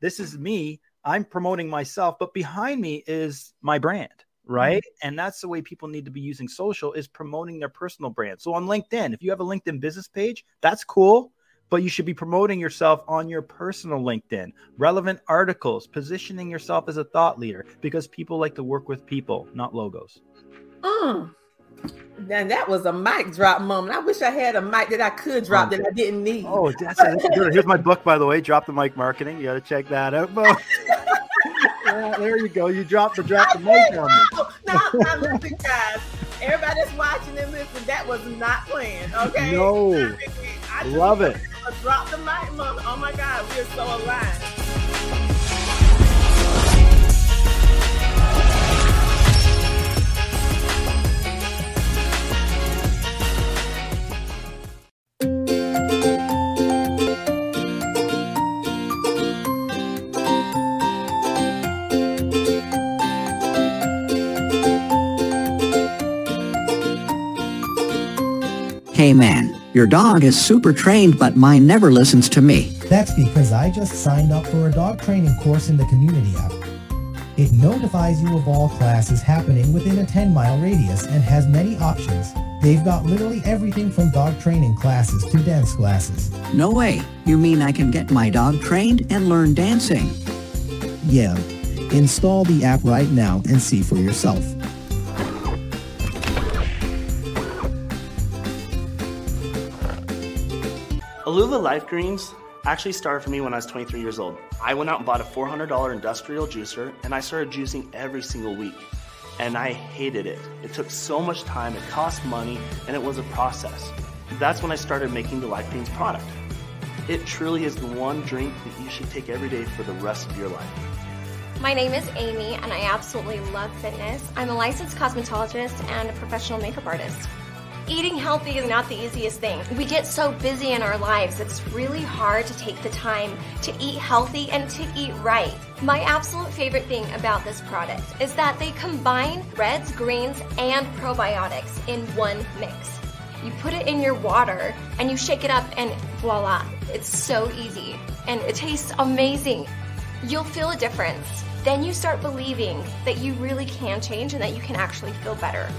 this is me. I'm promoting myself, but behind me is my brand, right? Mm-hmm. And that's the way people need to be using social is promoting their personal brand. So on LinkedIn, if you have a LinkedIn business page, that's cool but you should be promoting yourself on your personal LinkedIn, relevant articles, positioning yourself as a thought leader because people like to work with people, not logos. Mm. And that was a mic drop moment. I wish I had a mic that I could drop oh, that I didn't need. Oh, that's, that's good. Here's my book, by the way. Drop the mic marketing. You got to check that out. yeah, there you go. You dropped the drop the mic on me. Oh, no, no, listen, guys. Everybody that's watching and listening, that was not planned. Okay. No. I love it. Drop the mic, mother. Oh my God, we are so aligned. Hey man, your dog is super trained but mine never listens to me. That's because I just signed up for a dog training course in the community app. It notifies you of all classes happening within a 10 mile radius and has many options. They've got literally everything from dog training classes to dance classes. No way. You mean I can get my dog trained and learn dancing? Yeah. Install the app right now and see for yourself. Alula Life Greens actually started for me when I was 23 years old. I went out and bought a $400 industrial juicer and I started juicing every single week. And I hated it. It took so much time, it cost money, and it was a process. That's when I started making the Life Greens product. It truly is the one drink that you should take every day for the rest of your life. My name is Amy, and I absolutely love fitness. I'm a licensed cosmetologist and a professional makeup artist. Eating healthy is not the easiest thing. We get so busy in our lives, it's really hard to take the time to eat healthy and to eat right. My absolute favorite thing about this product is that they combine reds, greens, and probiotics in one mix. You put it in your water and you shake it up, and voila, it's so easy and it tastes amazing. You'll feel a difference. Then you start believing that you really can change and that you can actually feel better.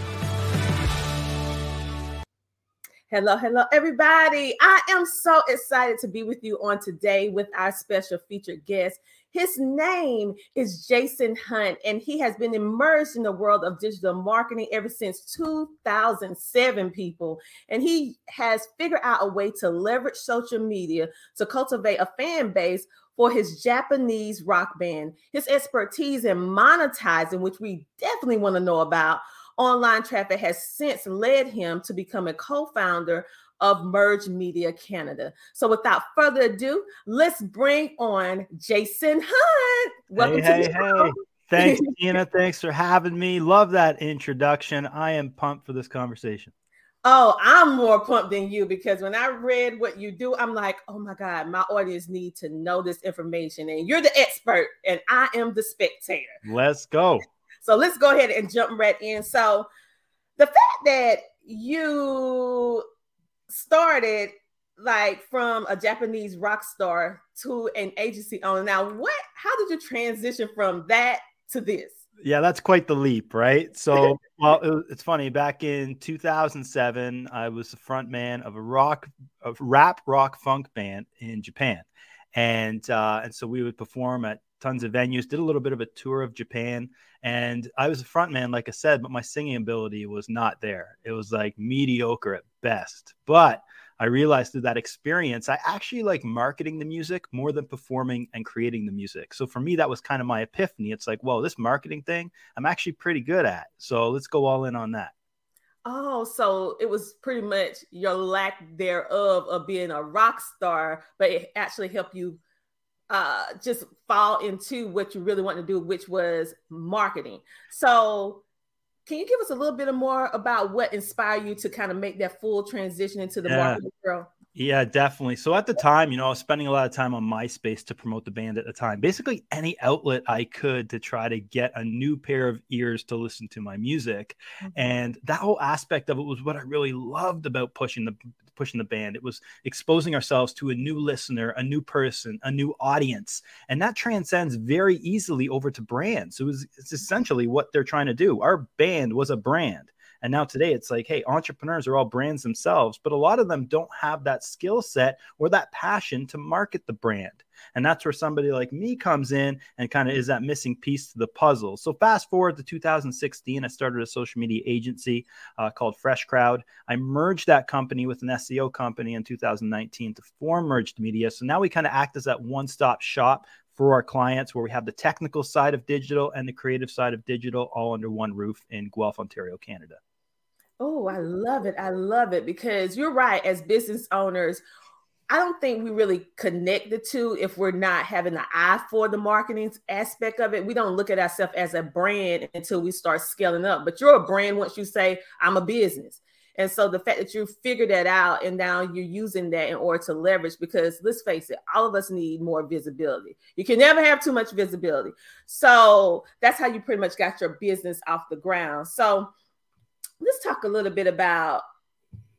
Hello, hello, everybody. I am so excited to be with you on today with our special featured guest. His name is Jason Hunt, and he has been immersed in the world of digital marketing ever since 2007, people. And he has figured out a way to leverage social media to cultivate a fan base for his Japanese rock band. His expertise in monetizing, which we definitely want to know about, online traffic has since led him to become a co-founder of Merged Media Canada. So without further ado, let's bring on Jason Hunt. Welcome hey, to the hey, show. Hey. Thanks, Tina. Thanks for having me. Love that introduction. I am pumped for this conversation. Oh, I'm more pumped than you because when I read what you do, I'm like, oh my God, my audience need to know this information. And you're the expert, and I am the spectator. Let's go. So let's go ahead and jump right in. So the fact that you started like from a Japanese rock star to an agency owner. Now, what how did you transition from that to this? Yeah, that's quite the leap, right? So, well, it, it's funny. Back in 2007, I was the front man of a rock, a rap rock funk band in Japan, and uh, and so we would perform at tons of venues, did a little bit of a tour of Japan. And I was a front man, like I said, but my singing ability was not there. It was like mediocre at best. But I realized through that experience, I actually like marketing the music more than performing and creating the music. So for me, that was kind of my epiphany. It's like, whoa, this marketing thing, I'm actually pretty good at. So let's go all in on that. Oh, so it was pretty much your lack thereof of being a rock star, but it actually helped you uh, just fall into what you really want to do, which was marketing. So, can you give us a little bit more about what inspired you to kind of make that full transition into the yeah. marketing world? Yeah, definitely. So at the time, you know, I was spending a lot of time on MySpace to promote the band at the time. Basically, any outlet I could to try to get a new pair of ears to listen to my music. Mm-hmm. And that whole aspect of it was what I really loved about pushing the pushing the band. It was exposing ourselves to a new listener, a new person, a new audience. And that transcends very easily over to brands. So it was, it's essentially what they're trying to do. Our band was a brand. And now today it's like, hey, entrepreneurs are all brands themselves, but a lot of them don't have that skill set or that passion to market the brand. And that's where somebody like me comes in and kind of is that missing piece to the puzzle. So fast forward to 2016, I started a social media agency uh, called Fresh Crowd. I merged that company with an SEO company in 2019 to form Merged Media. So now we kind of act as that one-stop shop for our clients where we have the technical side of digital and the creative side of digital all under one roof in Guelph, Ontario, Canada. Oh, I love it. I love it because you're right. As business owners, I don't think we really connect the two if we're not having an eye for the marketing aspect of it. We don't look at ourselves as a brand until we start scaling up. But you're a brand once you say, I'm a business. And so the fact that you figured that out and now you're using that in order to leverage, because let's face it, all of us need more visibility. You can never have too much visibility. So that's how you pretty much got your business off the ground. So let's talk a little bit about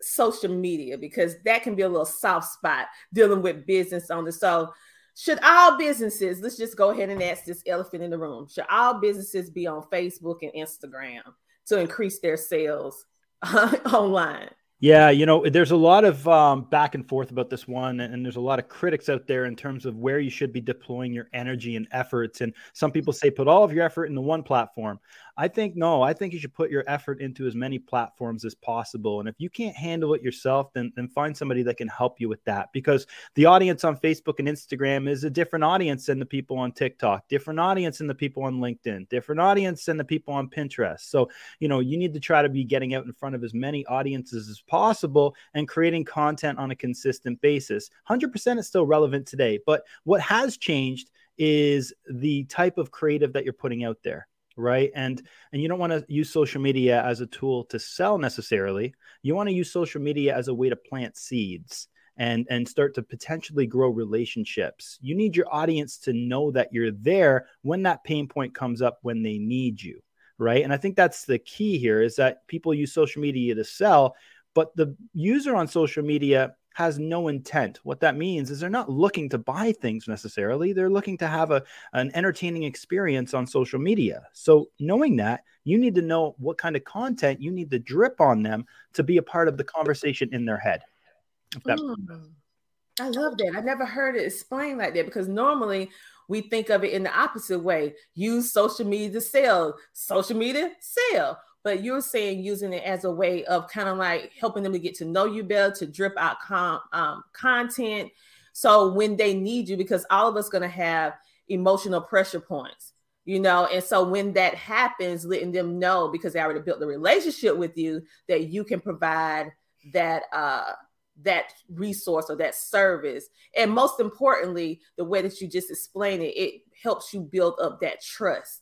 social media because that can be a little soft spot dealing with business owners. So, should all businesses, let's just go ahead and ask this elephant in the room, should all businesses be on Facebook and Instagram to increase their sales online? Yeah, you know, there's a lot of um, back and forth about this one, and there's a lot of critics out there in terms of where you should be deploying your energy and efforts. And some people say put all of your effort into one platform. I think no, I think you should put your effort into as many platforms as possible. And if you can't handle it yourself, then, then find somebody that can help you with that because the audience on Facebook and Instagram is a different audience than the people on TikTok, different audience than the people on LinkedIn, different audience than the people on Pinterest. So, you know, you need to try to be getting out in front of as many audiences as possible and creating content on a consistent basis. 100% is still relevant today, but what has changed is the type of creative that you're putting out there right? And and you don't want to use social media as a tool to sell necessarily. You want to use social media as a way to plant seeds and and start to potentially grow relationships. You need your audience to know that you're there when that pain point comes up when they need you right? And i think that's the key here is that people use social media to sell but the user on social media has no intent. What that means is they're not looking to buy things necessarily. They're looking to have a, an entertaining experience on social media. So, knowing that, you need to know what kind of content you need to drip on them to be a part of the conversation in their head. Mm, I love that. I never heard it explained like that because normally we think of it in the opposite way use social media to sell, social media, sell but you're saying using it as a way of kind of like helping them to get to know you better, to drip out com- um, content. So when they need you, because all of us going to have emotional pressure points, you know, and so when that happens, letting them know because they already built the relationship with you that you can provide that uh that resource or that service. And most importantly the way that you just explain it it helps you build up that trust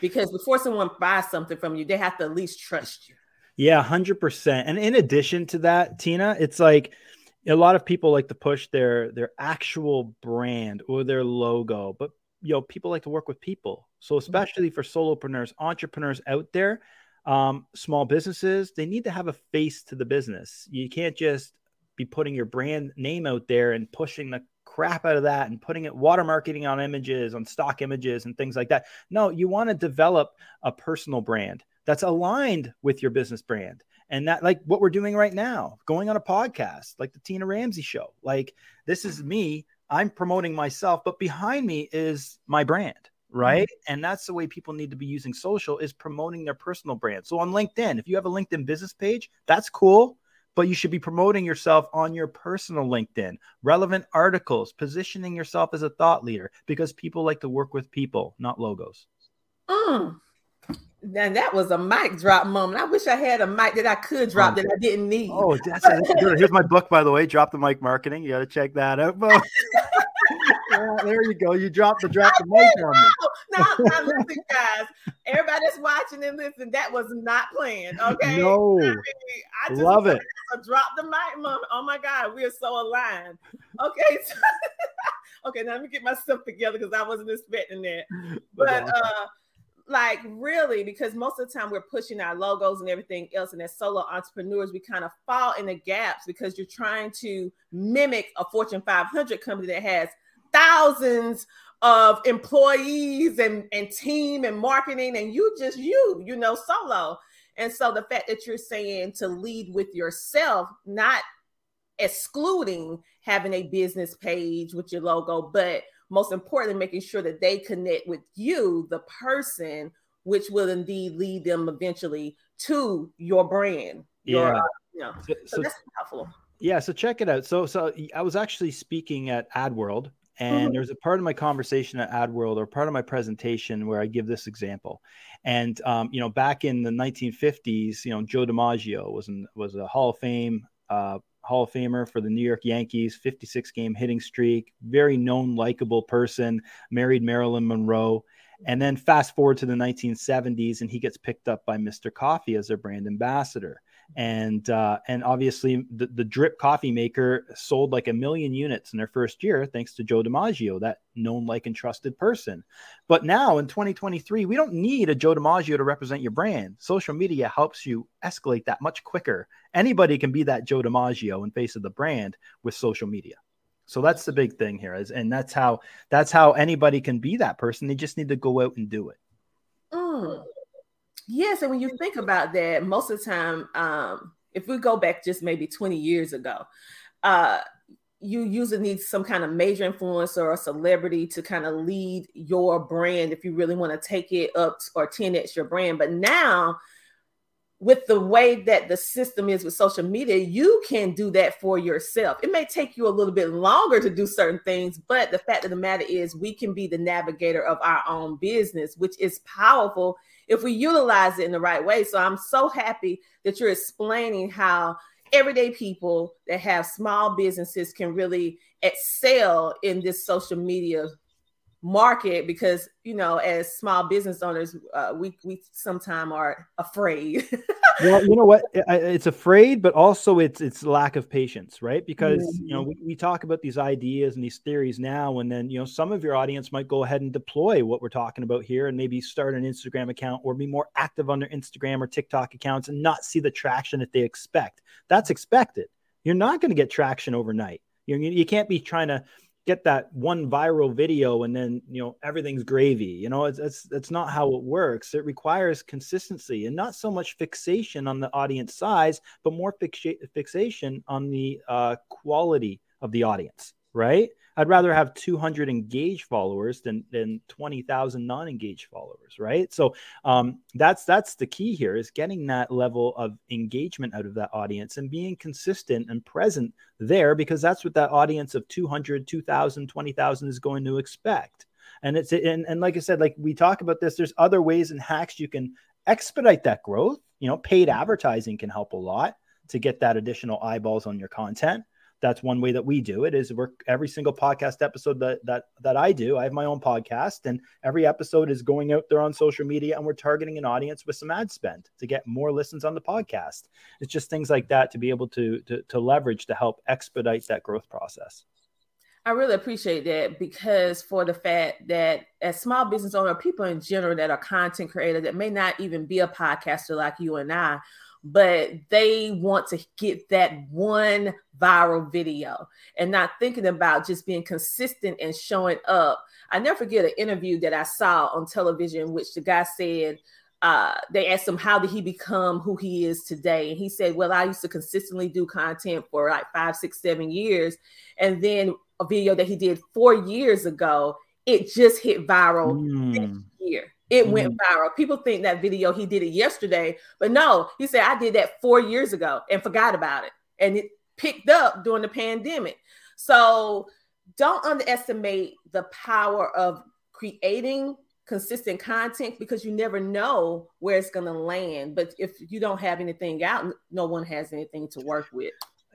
because before someone buys something from you, they have to at least trust you. Yeah, 100%. And in addition to that, Tina, it's like a lot of people like to push their their actual brand or their logo, but you know, people like to work with people. So mm-hmm. especially for solopreneurs, entrepreneurs out there, um, small businesses, they need to have a face to the business. You can't just be putting your brand name out there and pushing the crap out of that and putting it watermarking on images, on stock images, and things like that. No, you want to develop a personal brand that's aligned with your business brand. And that, like what we're doing right now, going on a podcast like the Tina Ramsay show. Like, this is me. I'm promoting myself, but behind me is my brand right mm-hmm. and that's the way people need to be using social is promoting their personal brand so on linkedin if you have a linkedin business page that's cool but you should be promoting yourself on your personal LinkedIn, relevant articles, positioning yourself as a thought leader because people like to work with people, not logos. Mm. And that was a mic drop moment. I wish I had a mic that I could drop that I didn't need. Oh, that's, a, that's good. Here's my book, by the way. Drop the mic marketing. You got to check that out, yeah, there you go. You dropped the drop the mic on me. No, no, listen, guys. Everybody that's watching and listening, that was not planned. Okay. No. I, mean, I just love it. Drop the mic, mom. Oh my God, we are so aligned. Okay. So, okay, now let me get myself together because I wasn't expecting that. But uh like really because most of the time we're pushing our logos and everything else and as solo entrepreneurs we kind of fall in the gaps because you're trying to mimic a fortune 500 company that has thousands of employees and, and team and marketing and you just you you know solo and so the fact that you're saying to lead with yourself not excluding having a business page with your logo but most importantly, making sure that they connect with you, the person, which will indeed lead them eventually to your brand. Your, yeah. you know, so, so, that's helpful. Yeah. So check it out. So, so I was actually speaking at AdWorld and mm-hmm. there's a part of my conversation at AdWorld or part of my presentation where I give this example. And um, you know, back in the 1950s, you know, Joe DiMaggio was in, was a Hall of Fame uh, Hall of Famer for the New York Yankees, 56 game hitting streak, very known, likable person, married Marilyn Monroe. And then fast forward to the 1970s, and he gets picked up by Mr. Coffee as their brand ambassador and uh, and obviously the, the drip coffee maker sold like a million units in their first year thanks to joe dimaggio that known like and trusted person. But now in 2023 we don't need a joe dimaggio to represent your brand. Social media helps you escalate that much quicker. Anybody can be that joe dimaggio in face of the brand with social media. So that's the big thing here is and that's how that's how anybody can be that person. They just need to go out and do it. Mm. Yes, and when you think about that, most of the time, um, if we go back just maybe 20 years ago, uh, you usually need some kind of major influencer or celebrity to kind of lead your brand if you really want to take it up or 10x your brand. But now, with the way that the system is with social media, you can do that for yourself. It may take you a little bit longer to do certain things, but the fact of the matter is, we can be the navigator of our own business, which is powerful if we utilize it in the right way. So I'm so happy that you're explaining how everyday people that have small businesses can really excel in this social media market because you know as small business owners uh, we we sometimes are afraid. Well you know what? It's afraid but also it's it's lack of patience right? Because mm-hmm. you know we, we talk about these ideas and these theories now and then you know some of your audience might go ahead and deploy what we're talking about here and maybe start an instagram account or be more active on their instagram or tiktok accounts and not see the traction that they expect. That's expected. You're not going to get traction overnight. You, you can't be trying to get that one viral video and then you know everything's gravy you know it's it's, it's not how it works. It requires consistency and not so much fixation on the audience size but more fixation on the uh, quality of the audience right I'd rather have 200 engaged followers than than 20,000 non-engaged followers, right? So um, that's that's the key here is getting that level of engagement out of that audience and being consistent and present there because that's what that audience of 200, 2,000, 20,000 is going to expect. And it's and, and like I said, like we talk about this, there's other ways and hacks you can expedite that growth. You know, paid advertising can help a lot to get that additional eyeballs on your content that's one way that we do it is we're every single podcast episode that that that I do I have my own podcast and every episode is going out there on social media and we're targeting an audience with some ad spend to get more listens on the podcast. It's just things like that to be able to to, to leverage to help expedite that growth process. I really appreciate that because for the fact that as small business owner, people in general that are content creators that may not even be a podcaster like you and I, but they want to get that one viral video and not thinking about just being consistent and showing up. I never forget an interview that I saw on television, which the guy said, uh, they asked him how did he become who he is today and he said well i used to consistently do content for like five six seven years and then a video that he did four years ago it just hit viral mm. It mm-hmm. went viral. People think that video he did it yesterday, but no, he said I did that four years ago and forgot about it. And it picked up during the pandemic. So don't underestimate the power of creating consistent content because you never know where it's going to land. But if you don't have anything out, no one has anything to work with.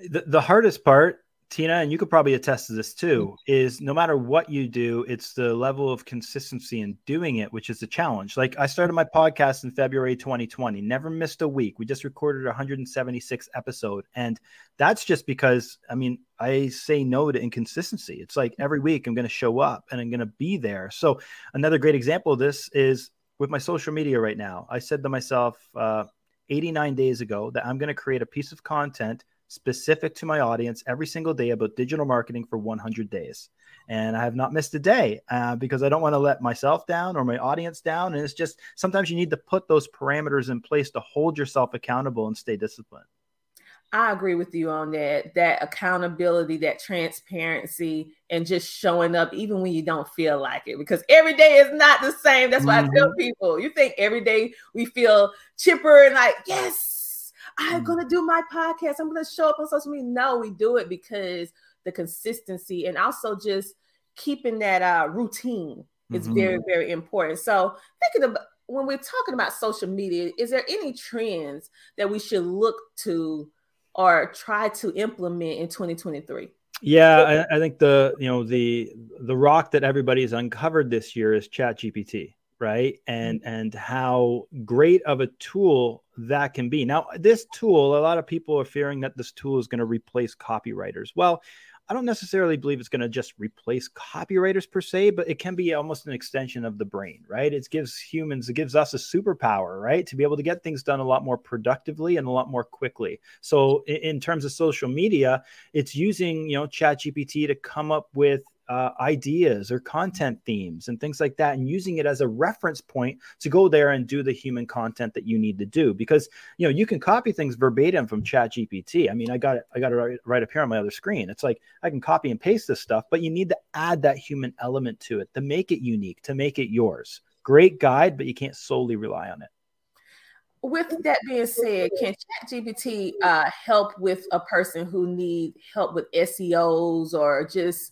The, the hardest part Tina, and you could probably attest to this too, is no matter what you do, it's the level of consistency in doing it, which is a challenge. Like I started my podcast in February 2020, never missed a week. We just recorded 176 episode. And that's just because, I mean, I say no to inconsistency. It's like every week I'm going to show up and I'm going to be there. So another great example of this is with my social media right now. I said to myself uh, 89 days ago that I'm going to create a piece of content – specific to my audience every single day about digital marketing for 100 days. And I have not missed a day uh, because I don't want to let myself down or my audience down. And it's just sometimes you need to put those parameters in place to hold yourself accountable and stay disciplined. I agree with you on that. That accountability, that transparency, and just showing up even when you don't feel like it. Because every day is not the same. That's why mm-hmm. I tell mm-hmm. people, you think every day we feel chipper and like, yes, I'm gonna do my podcast. I'm gonna show up on social media. No, we do it because the consistency and also just keeping that uh, routine is mm-hmm. very, very important. So thinking about when we're talking about social media, is there any trends that we should look to or try to implement in 2023? Yeah, I, I, think the you know the the rock that everybody's uncovered this year is Chat GPT right? And mm-hmm. and how great of a tool that can be. Now this tool a lot of people are fearing that this tool is going to replace copywriters. Well i don't necessarily believe it's going to just replace copywriters per se but it can be almost an extension of the brain right? It gives humans it gives us a superpower right? To be able to get things done a lot more productively and a lot more quickly. So in, in terms of social media it's using you know chat gpt to come up with uh, ideas or content themes and things like that and using it as a reference point to go there and do the human content that you need to do because you know you can copy things verbatim from chat gpt i mean i got it i got it right, right up here on my other screen. It's like i can copy and paste this stuff but you need to add that human element to it to make it unique to make it yours. Great guide but you can't solely rely on it. With that being said, can ChatGPT uh, help with a person who need help with SEOs or just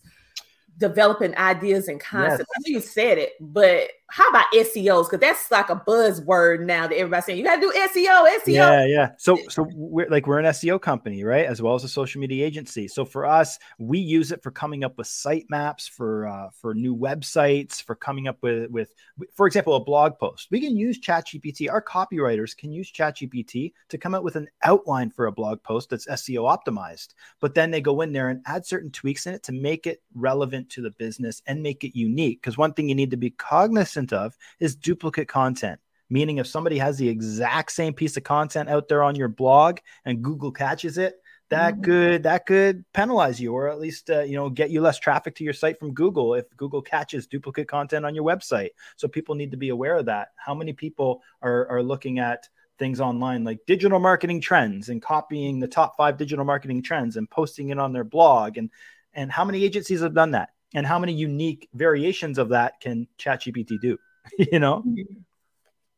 developing ideas and concepts. Yes. I know you said it, but how about SEOs? Because that's like a buzzword now that everybody's saying you got to do SEO, SEO. Yeah, yeah. So, so we're like we're an SEO company, right? As well as a social media agency. So for us, we use it for coming up with site maps for uh, for new websites, for coming up with with, for example, a blog post. We can use ChatGPT. Our copywriters can use ChatGPT to come up with an outline for a blog post that's SEO optimized. But then they go in there and add certain tweaks in it to make it relevant to the business and make it unique. Because one thing you need to be cognizant of is duplicate content. Meaning, if somebody has the exact same piece of content out there on your blog and Google catches it, that mm-hmm. could that could penalize you, or at least uh, you know get you less traffic to your site from Google if Google catches duplicate content on your website. So people need to be aware of that. How many people are are looking at things online like digital marketing trends and copying the top five digital marketing trends and posting it on their blog and and how many agencies have done that and how many unique variations of that can ChatGPT do? you know?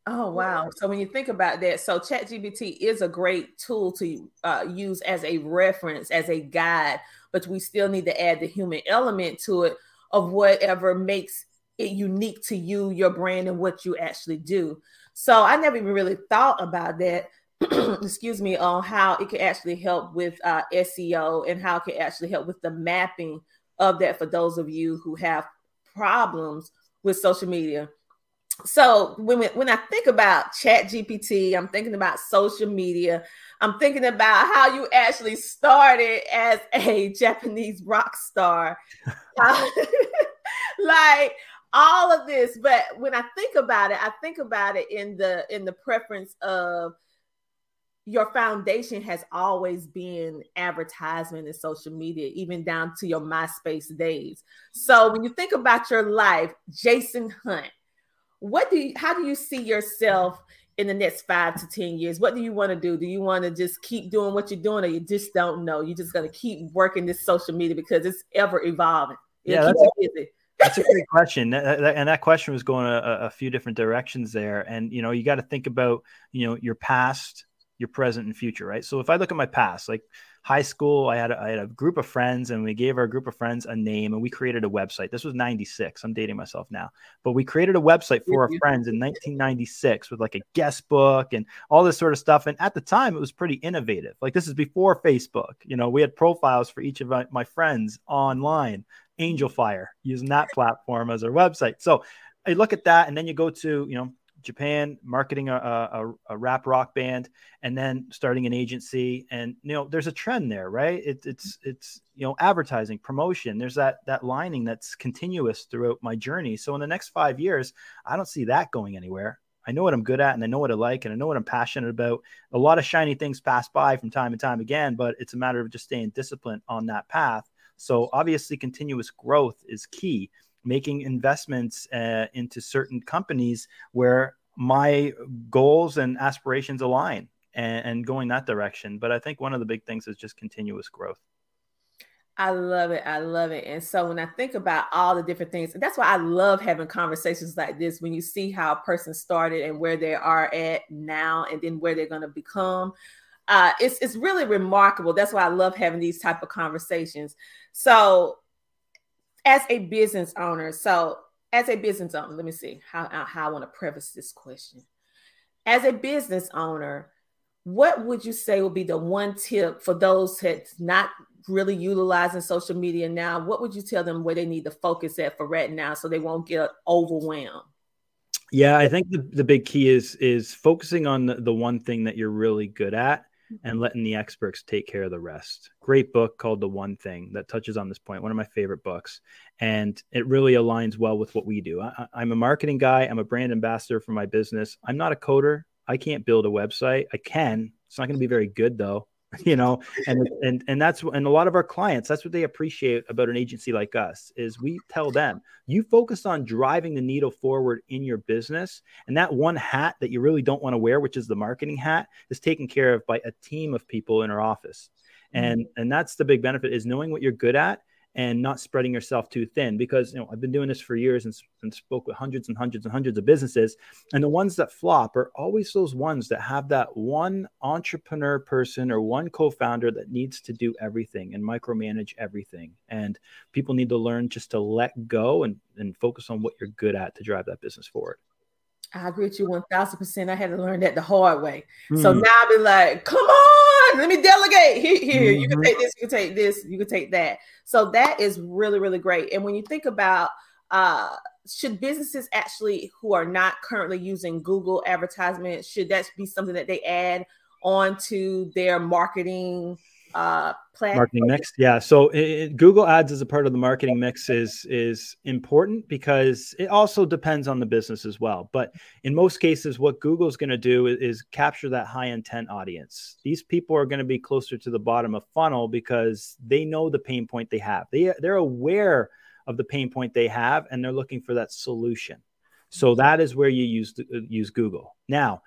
Oh wow! So when you think about that, so ChatGPT is a great tool to uh, use as a reference, as a guide, but we still need to add the human element to it of whatever makes it unique to you, your brand, and what you actually do. So I never even really thought about that. excuse me, on how it can actually help with uh, SEO and how it can actually help with the mapping of that for those of you who have problems with social media. So when when I think about Chat GPT, I'm thinking about social media. I'm thinking about how you actually started as a Japanese rock star. Uh, like all of this, but when I think about it, I think about it in the in the preference of your foundation has always been advertisement and social media, even down to your MySpace days. So when you think about your life, Jason Hunt, what do you, how do you see yourself in the next five to 10 years? What do you want to do? Do you want to just keep doing what you're doing or you just don't know? You're just going to keep working this social media because it's ever evolving. yeah, that's a, that's a great question. and that question was going a, a few different directions there. And, you know, you got to think about, you know, your past, your present and future, right? So if I look at my past, like high school. I had a, I had a group of friends, and we gave our group of friends a name, and we created a website. This was '96. I'm dating myself now, but we created a website for our friends in 1996 with like a guest book and all this sort of stuff. And at the time, it was pretty innovative. Like this is before Facebook. You know, we had profiles for each of my, my friends online. Angelfire using that platform as our website. So I look at that, and then you go to you know Japan, marketing a, a, a, rap rock band, and then starting an agency. And you know, there's a trend there, right? It, it's it's you know, advertising, promotion. There's that that lining that's continuous throughout my journey. So in the next five years, I don't see that going anywhere. I know what I'm good at, and I know what I like, and I know what I'm passionate about. A lot of shiny things pass by from time to time again, but it's a matter of just staying disciplined on that path. So obviously, continuous growth is key making investments uh, into certain companies where my goals and aspirations align and, and going that direction. But I think one of the big things is just continuous growth. I love it. I love it. And so when I think about all the different things, that's why I love having conversations like this when you see how a person started and where they are at now and then where they're going to become. Uh, it's it's really remarkable. That's why I love having these type of conversations. So as a business owner, so as a business owner, let me see how, how I want to preface this question. As a business owner, what would you say would be the one tip for those that's not really utilizing social media now? What would you tell them where they need to focus at for right now so they won't get overwhelmed? Yeah, I think the, the big key is is focusing on the, the one thing that you're really good at and letting the experts take care of the rest. Great book called The One Thing that touches on this point. One of my favorite books. And it really aligns well with what we do. I, I'm a marketing guy, I'm a brand ambassador for my business. I'm not a coder. I can't build a website. I can. It's not going to be very good though. you know and and and that's and a lot of our clients that's what they appreciate about an agency like us is we tell them you focus on driving the needle forward in your business and that one hat that you really don't want to wear which is the marketing hat is taken care of by a team of people in our office and mm-hmm. and that's the big benefit is knowing what you're good at and not spreading yourself too thin because you know I've been doing this for years and, and, spoke with hundreds and hundreds and hundreds of businesses and the ones that flop are always those ones that have that one entrepreneur person or one co-founder that needs to do everything and micromanage everything and people need to learn just to let go and, and focus on what you're good at to drive that business forward I agree with you 1000%. I had to learn that the hard way. Mm. So now I'll be like, come on, let me delegate. Here, here mm-hmm. you can mm-hmm. take this, you can take this, you can take that. So that is really, really great. And when you think about, uh, should businesses actually who are not currently using Google advertisement, should that be something that they add onto their marketing uh, marketing mix? Yeah so it, google ads as a part of the marketing mix is is important because it also depends on the business as well. But in most cases what google's going to do is, is, capture that high intent audience. These people are going to be closer to the bottom of funnel because they know the pain point they have. They they're aware of the pain point they have and they're looking for that solution. So that is where you use use google. Now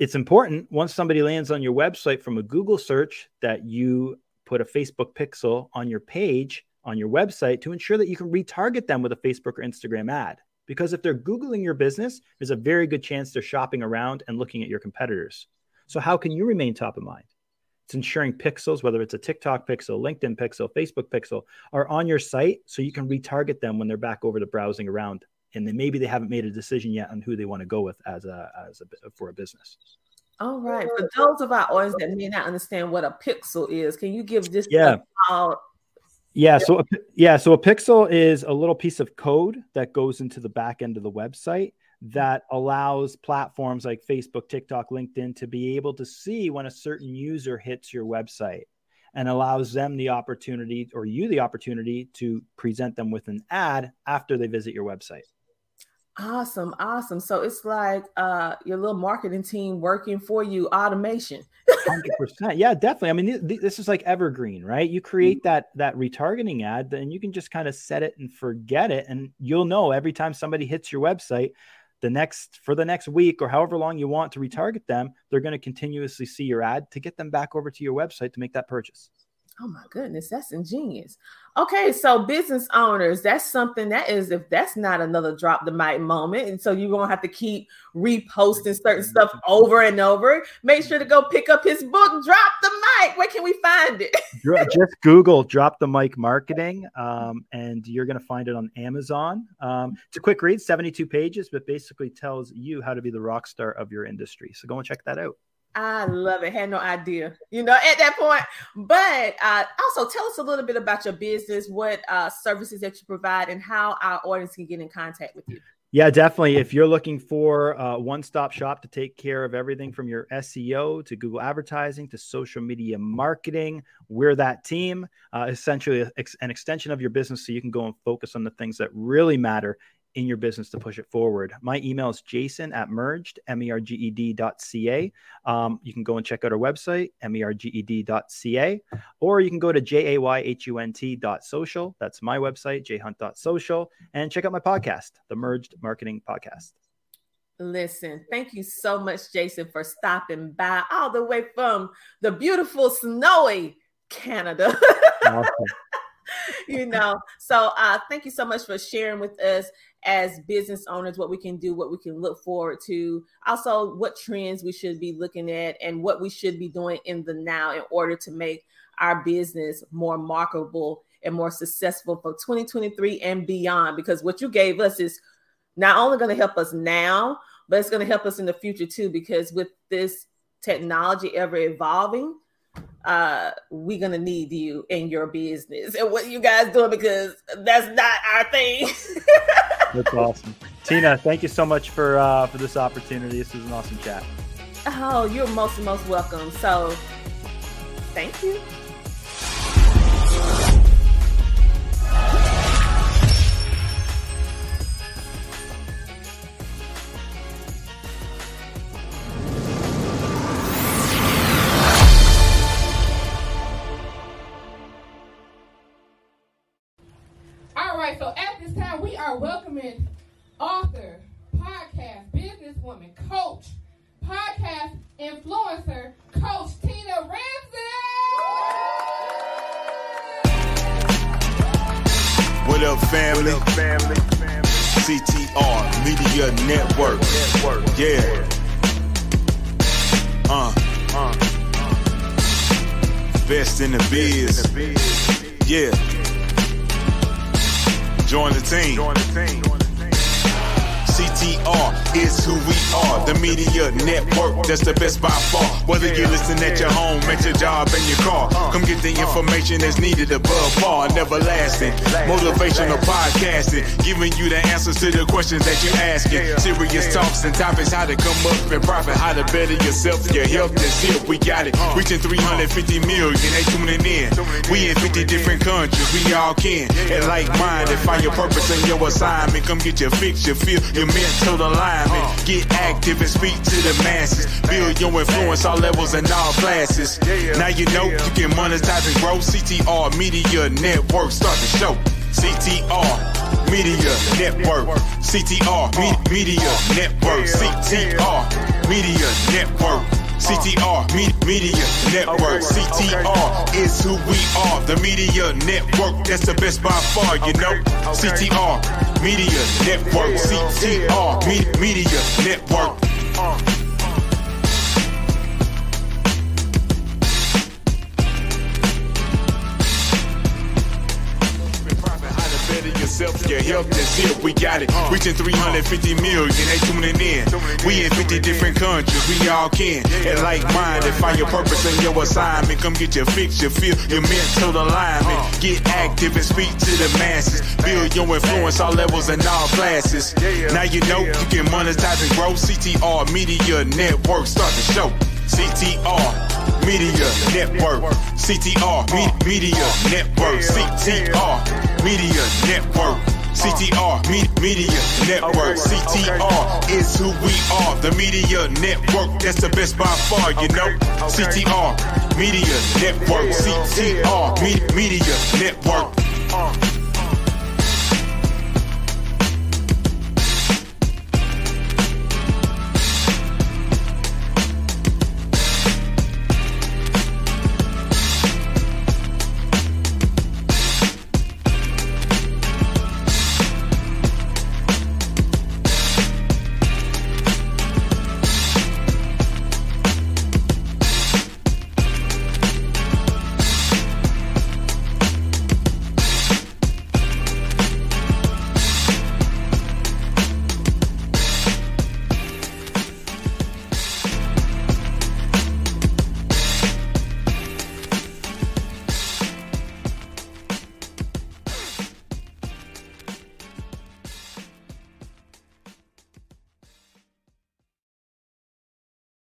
it's important once somebody lands on your website from a Google search that you put a Facebook pixel on your page on your website to ensure that you can retarget them with a Facebook or Instagram ad. Because if they're Googling your business, there's a very good chance they're shopping around and looking at your competitors. So, how can you remain top of mind? It's ensuring pixels, whether it's a TikTok pixel, LinkedIn pixel, Facebook pixel, are on your site so you can retarget them when they're back over to browsing around and then maybe they haven't made a decision yet on who they want to go with as a as a for a business. All right. For those of our audience that may not understand what a pixel is, can you give this? Yeah. yeah. So a, yeah. So a pixel is a little piece of code that goes into the back end of the website that allows platforms like Facebook, TikTok, LinkedIn to be able to see when a certain user hits your website and allows them the opportunity or you the opportunity to present them with an ad after they visit your website. Awesome, awesome. So it's like uh, your little marketing team working for you, automation. Hundred percent, yeah, definitely. I mean, th- th- this is like evergreen, right? You create mm-hmm. that that retargeting ad, then you can just kind of set it and forget it, and you'll know every time somebody hits your website, the next for the next week or however long you want to retarget them, they're going to continuously see your ad to get them back over to your website to make that purchase. Oh my goodness, that's ingenious. Okay, so business owners, that's something that is if that's not another drop the mic moment. And so you're gonna have to keep reposting certain stuff over and over. Make sure to go pick up his book, Drop the Mic. Where can we find it? Just Google Drop the Mic Marketing, um, and you're gonna find it on Amazon. Um, it's a quick read, 72 pages, but basically tells you how to be the rock star of your industry. So go and check that out. I love it. Had no idea, you know, at that point. But uh, also tell us a little bit about your business, what uh, services that you provide, and how our audience can get in contact with you. Yeah, definitely. If you're looking for a one-stop shop to take care of everything from your SEO to Google advertising to social media marketing, we're that team. Uh, essentially, an extension of your business, so you can go and focus on the things that really matter in your business to push it forward. My email is jason at merged, M-E-R-G-E-D dot C-A. Um, you can go and check out our website, M-E-R-G-E-D dot C-A, or you can go to J-A-Y-H-U-N-T dot social. That's my website, jhunt dot social, and check out my podcast, the Merged Marketing Podcast. Listen, thank you so much, Jason, for stopping by all the way from the beautiful, snowy Canada. awesome. you know, so uh, thank you so much for sharing with us as business owners what we can do, what we can look forward to, also what trends we should be looking at, and what we should be doing in the now in order to make our business more marketable and more successful for 2023 and beyond. Because what you gave us is not only going to help us now, but it's going to help us in the future too. Because with this technology ever evolving, uh we're gonna need you in your business. And what you guys doing because that's not our thing. That's awesome. Tina thank you so much for uh for this opportunity. This was an awesome chat. Oh you're most most welcome. So thank you media network, that's the best by far. Whether you listen at your home, at your job, in your car, uh. come get the information that's needed above par. Never lasting. Motivational podcasting, giving you the answers to the questions that you're asking. Serious talks and topics, how to come up and profit, how to better yourself. Your health is here, we got it. Uh. Reaching 350 million, they tuning in. We in 50 different countries, we all can. And like minded, find your purpose and your assignment. Come get your fix, your feel, your mental alignment. Uh. Get active and speak to the masses. Build your influence all levels and all classes. Now you know you can monetize and grow. CTR Media Network. Start the show. CTR Media Network. CTR uh. uh. Me- Media Network. CTR Media Network. CTR Media Network. CTR is who we are. The media network that's the best by far, you know. CTR Media Network. CTR Media Network. Yourself, your help is here. We got it. Reaching 350 million, they tuning in. We in 50 different countries, we all can. And like minded, find your purpose and your assignment. Come get your fix, your feel, your mental alignment. Get active and speak to the masses. Build your influence all levels and all classes. Now you know you can monetize and grow. CTR Media Network, start the show. CTR Media Network. CTR Me- Media Network. CTR Media Network. CTR Me- Media Network. CTR is who we are. The Media Network. That's the best by far, you know. CTR Media Network. CTR Me- Media Network. Uh, uh.